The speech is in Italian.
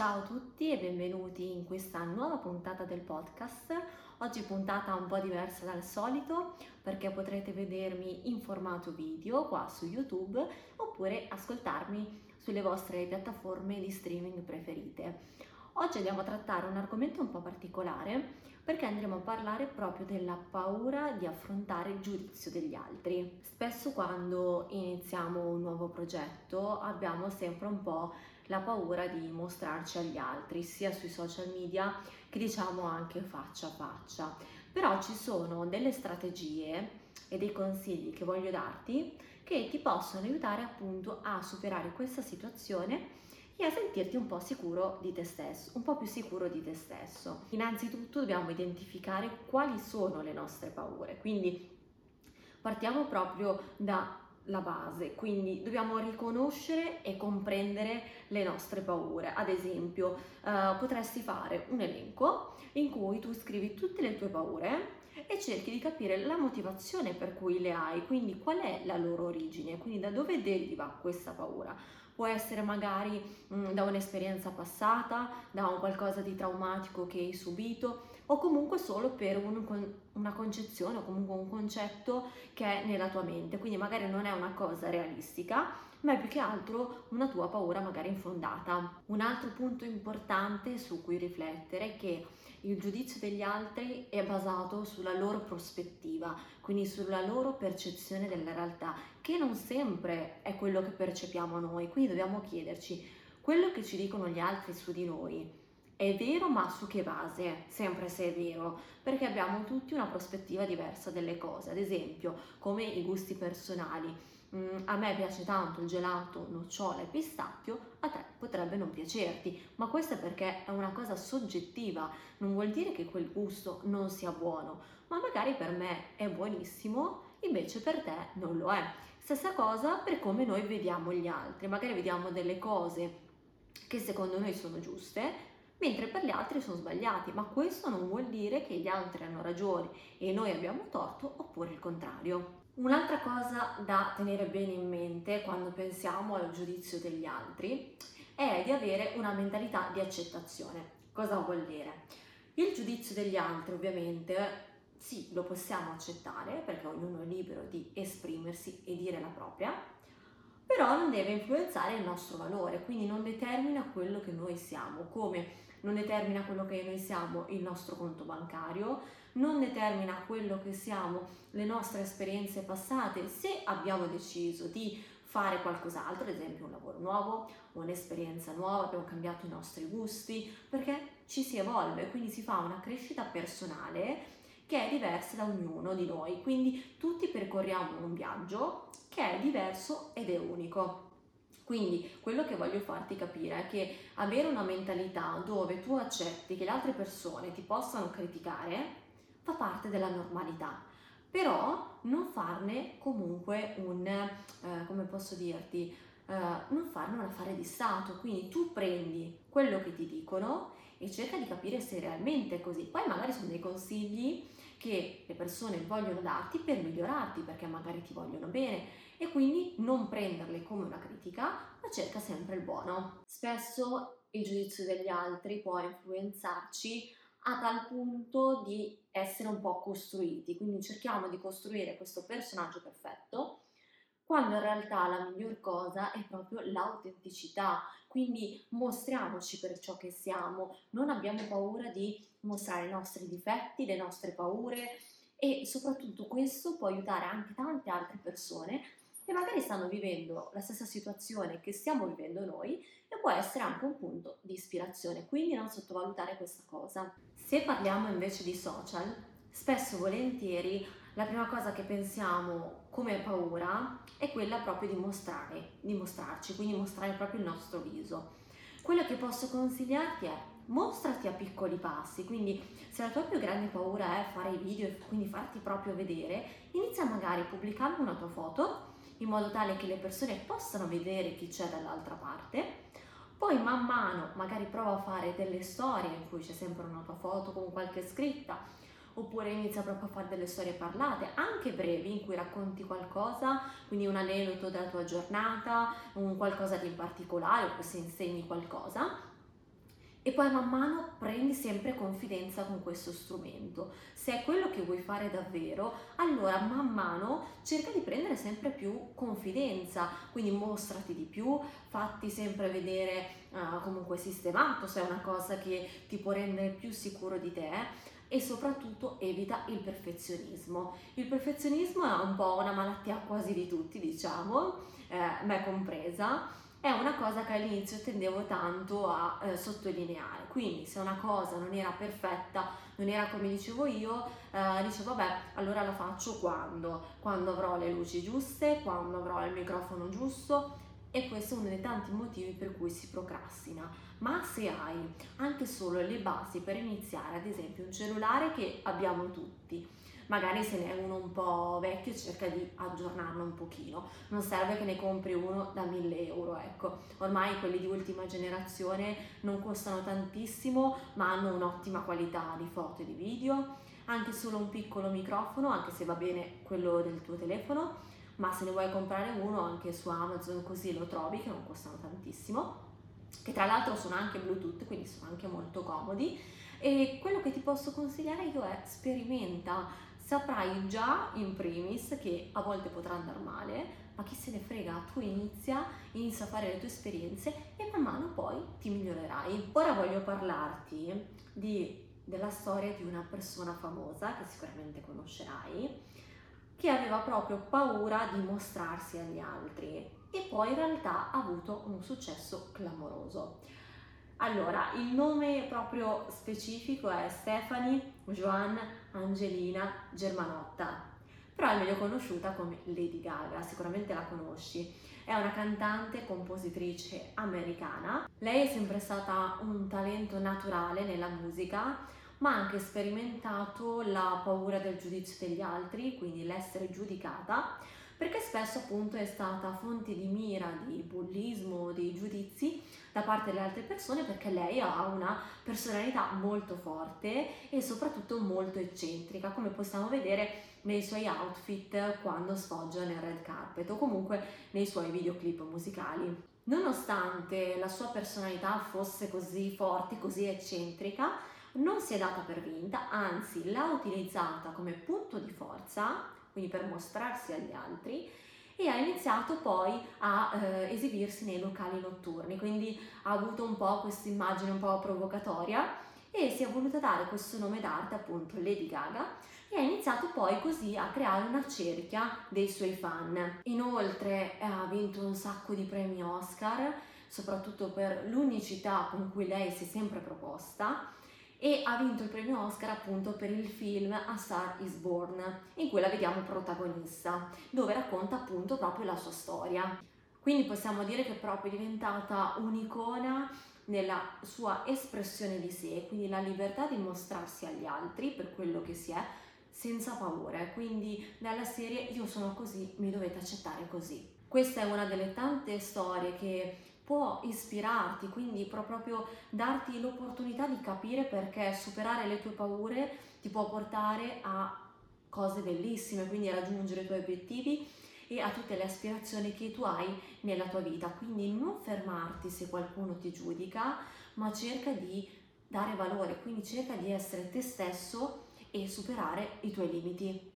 Ciao a tutti e benvenuti in questa nuova puntata del podcast. Oggi puntata un po' diversa dal solito perché potrete vedermi in formato video qua su YouTube oppure ascoltarmi sulle vostre piattaforme di streaming preferite. Oggi andiamo a trattare un argomento un po' particolare perché andremo a parlare proprio della paura di affrontare il giudizio degli altri. Spesso quando iniziamo un nuovo progetto abbiamo sempre un po' la paura di mostrarci agli altri, sia sui social media che diciamo anche faccia a faccia. Però ci sono delle strategie e dei consigli che voglio darti che ti possono aiutare appunto a superare questa situazione e a sentirti un po' sicuro di te stesso, un po' più sicuro di te stesso. Innanzitutto dobbiamo identificare quali sono le nostre paure, quindi partiamo proprio da la base, quindi dobbiamo riconoscere e comprendere le nostre paure. Ad esempio, eh, potresti fare un elenco in cui tu scrivi tutte le tue paure e cerchi di capire la motivazione per cui le hai, quindi qual è la loro origine, quindi da dove deriva questa paura. Può essere magari mh, mm, da un'esperienza passata, da un qualcosa di traumatico che hai subito, o comunque solo per un, una concezione o comunque un concetto che è nella tua mente, quindi magari non è una cosa realistica, ma è più che altro una tua paura magari infondata. Un altro punto importante su cui riflettere è che il giudizio degli altri è basato sulla loro prospettiva, quindi sulla loro percezione della realtà, che non sempre è quello che percepiamo noi, quindi dobbiamo chiederci quello che ci dicono gli altri su di noi è vero, ma su che base? Sempre se è vero, perché abbiamo tutti una prospettiva diversa delle cose, ad esempio come i gusti personali. Mm, a me piace tanto il gelato, nocciola e pistacchio, a te potrebbe non piacerti, ma questo è perché è una cosa soggettiva, non vuol dire che quel gusto non sia buono, ma magari per me è buonissimo, invece per te non lo è. Stessa cosa per come noi vediamo gli altri, magari vediamo delle cose che secondo noi sono giuste, mentre per gli altri sono sbagliati, ma questo non vuol dire che gli altri hanno ragione e noi abbiamo torto oppure il contrario. Un'altra cosa da tenere bene in mente quando pensiamo al giudizio degli altri è di avere una mentalità di accettazione. Cosa vuol dire? Il giudizio degli altri ovviamente sì, lo possiamo accettare perché ognuno è libero di esprimersi e dire la propria, però non deve influenzare il nostro valore, quindi non determina quello che noi siamo, come non determina quello che noi siamo il nostro conto bancario, non determina quello che siamo le nostre esperienze passate se abbiamo deciso di fare qualcos'altro, ad esempio un lavoro nuovo, un'esperienza nuova, abbiamo cambiato i nostri gusti, perché ci si evolve, quindi si fa una crescita personale che è diversa da ognuno di noi, quindi tutti percorriamo un viaggio che è diverso ed è unico. Quindi quello che voglio farti capire è che avere una mentalità dove tu accetti che le altre persone ti possano criticare fa parte della normalità, però non farne comunque un, eh, come posso dirti, eh, non farne un affare di Stato, quindi tu prendi quello che ti dicono e cerca di capire se realmente è così. Poi magari sono dei consigli che le persone vogliono darti per migliorarti, perché magari ti vogliono bene e quindi non prenderle come una critica, ma cerca sempre il buono. Spesso il giudizio degli altri può influenzarci a tal punto di essere un po' costruiti, quindi cerchiamo di costruire questo personaggio perfetto quando in realtà la miglior cosa è proprio l'autenticità, quindi mostriamoci per ciò che siamo, non abbiamo paura di mostrare i nostri difetti, le nostre paure e soprattutto questo può aiutare anche tante altre persone che magari stanno vivendo la stessa situazione che stiamo vivendo noi e può essere anche un punto di ispirazione, quindi non sottovalutare questa cosa. Se parliamo invece di social, spesso volentieri la prima cosa che pensiamo come paura è quella proprio di mostrare, di mostrarci, quindi mostrare proprio il nostro viso. Quello che posso consigliarti è mostrati a piccoli passi, quindi se la tua più grande paura è fare i video e quindi farti proprio vedere, inizia magari pubblicando una tua foto in modo tale che le persone possano vedere chi c'è dall'altra parte. Poi man mano magari prova a fare delle storie in cui c'è sempre una tua foto con qualche scritta, oppure inizia proprio a fare delle storie parlate, anche brevi, in cui racconti qualcosa, quindi un aneddoto della tua giornata, un qualcosa di in particolare, oppure se insegni qualcosa. e poi man mano prendi sempre confidenza con questo strumento. Se è quello che vuoi fare davvero, allora man mano cerca di prendere sempre più confidenza, quindi mostrati di più, fatti sempre vedere uh, comunque sistemato se è una cosa che ti può rendere più sicuro di te e soprattutto evita il perfezionismo. Il perfezionismo è un po' una malattia quasi di tutti, diciamo, eh, me compresa è una cosa che all'inizio tendevo tanto a eh, sottolineare. Quindi se una cosa non era perfetta, non era come dicevo io, eh, dicevo vabbè, allora la faccio quando? Quando avrò le luci giuste, quando avrò il microfono giusto e questo è uno dei tanti motivi per cui si procrastina. Ma se hai anche solo le basi per iniziare, ad esempio un cellulare che abbiamo tutti, magari se ne è uno un po' vecchio cerca di aggiornarlo un pochino, non serve che ne compri uno da 1000 euro, ecco, ormai quelli di ultima generazione non costano tantissimo ma hanno un'ottima qualità di foto e di video, anche solo un piccolo microfono, anche se va bene quello del tuo telefono, ma se ne vuoi comprare uno anche su Amazon così lo trovi che non costano tantissimo che tra l'altro sono anche Bluetooth, quindi sono anche molto comodi. E quello che ti posso consigliare io è sperimenta, saprai già in primis che a volte potrà andare male, ma chi se ne frega, tu inizia, inizia a fare le tue esperienze e man mano poi ti migliorerai. Ora voglio parlarti di, della storia di una persona famosa che sicuramente conoscerai, che aveva proprio paura di mostrarsi agli altri e poi in realtà ha avuto un successo clamoroso. Allora, il nome proprio specifico è Stephanie Joanne Angelina Germanotta, però è meglio conosciuta come Lady Gaga, sicuramente la conosci. È una cantante e compositrice americana. Lei è sempre stata un talento naturale nella musica, ma ha anche sperimentato la paura del giudizio degli altri, quindi l'essere giudicata, perché spesso appunto è stata fonte di mira, di bullismo, di giudizi da parte delle altre persone perché lei ha una personalità molto forte e soprattutto molto eccentrica, come possiamo vedere nei suoi outfit quando sfoggia nel red carpet o comunque nei suoi videoclip musicali. Nonostante la sua personalità fosse così forte, così eccentrica, non si è data per vinta, anzi l'ha utilizzata come punto di forza, quindi per mostrarsi agli altri e ha iniziato poi a eh, esibirsi nei locali notturni, quindi ha avuto un po' questa immagine un po' provocatoria e si è voluta dare questo nome d'arte appunto Lady Gaga e ha iniziato poi così a creare una cerchia dei suoi fan. Inoltre eh, ha vinto un sacco di premi Oscar, soprattutto per l'unicità con cui lei si è sempre proposta e ha vinto il premio Oscar appunto per il film A Star is Born, in cui la vediamo protagonista, dove racconta appunto proprio la sua storia. Quindi possiamo dire che è proprio diventata un'icona nella sua espressione di sé, quindi la libertà di mostrarsi agli altri per quello che si è, senza paure. Quindi nella serie io sono così, mi dovete accettare così. Questa è una delle tante storie che può ispirarti, quindi può proprio darti l'opportunità di capire perché superare le tue paure ti può portare a cose bellissime, quindi a raggiungere i tuoi obiettivi e a tutte le aspirazioni che tu hai nella tua vita. Quindi non fermarti se qualcuno ti giudica, ma cerca di dare valore, quindi cerca di essere te stesso e superare i tuoi limiti.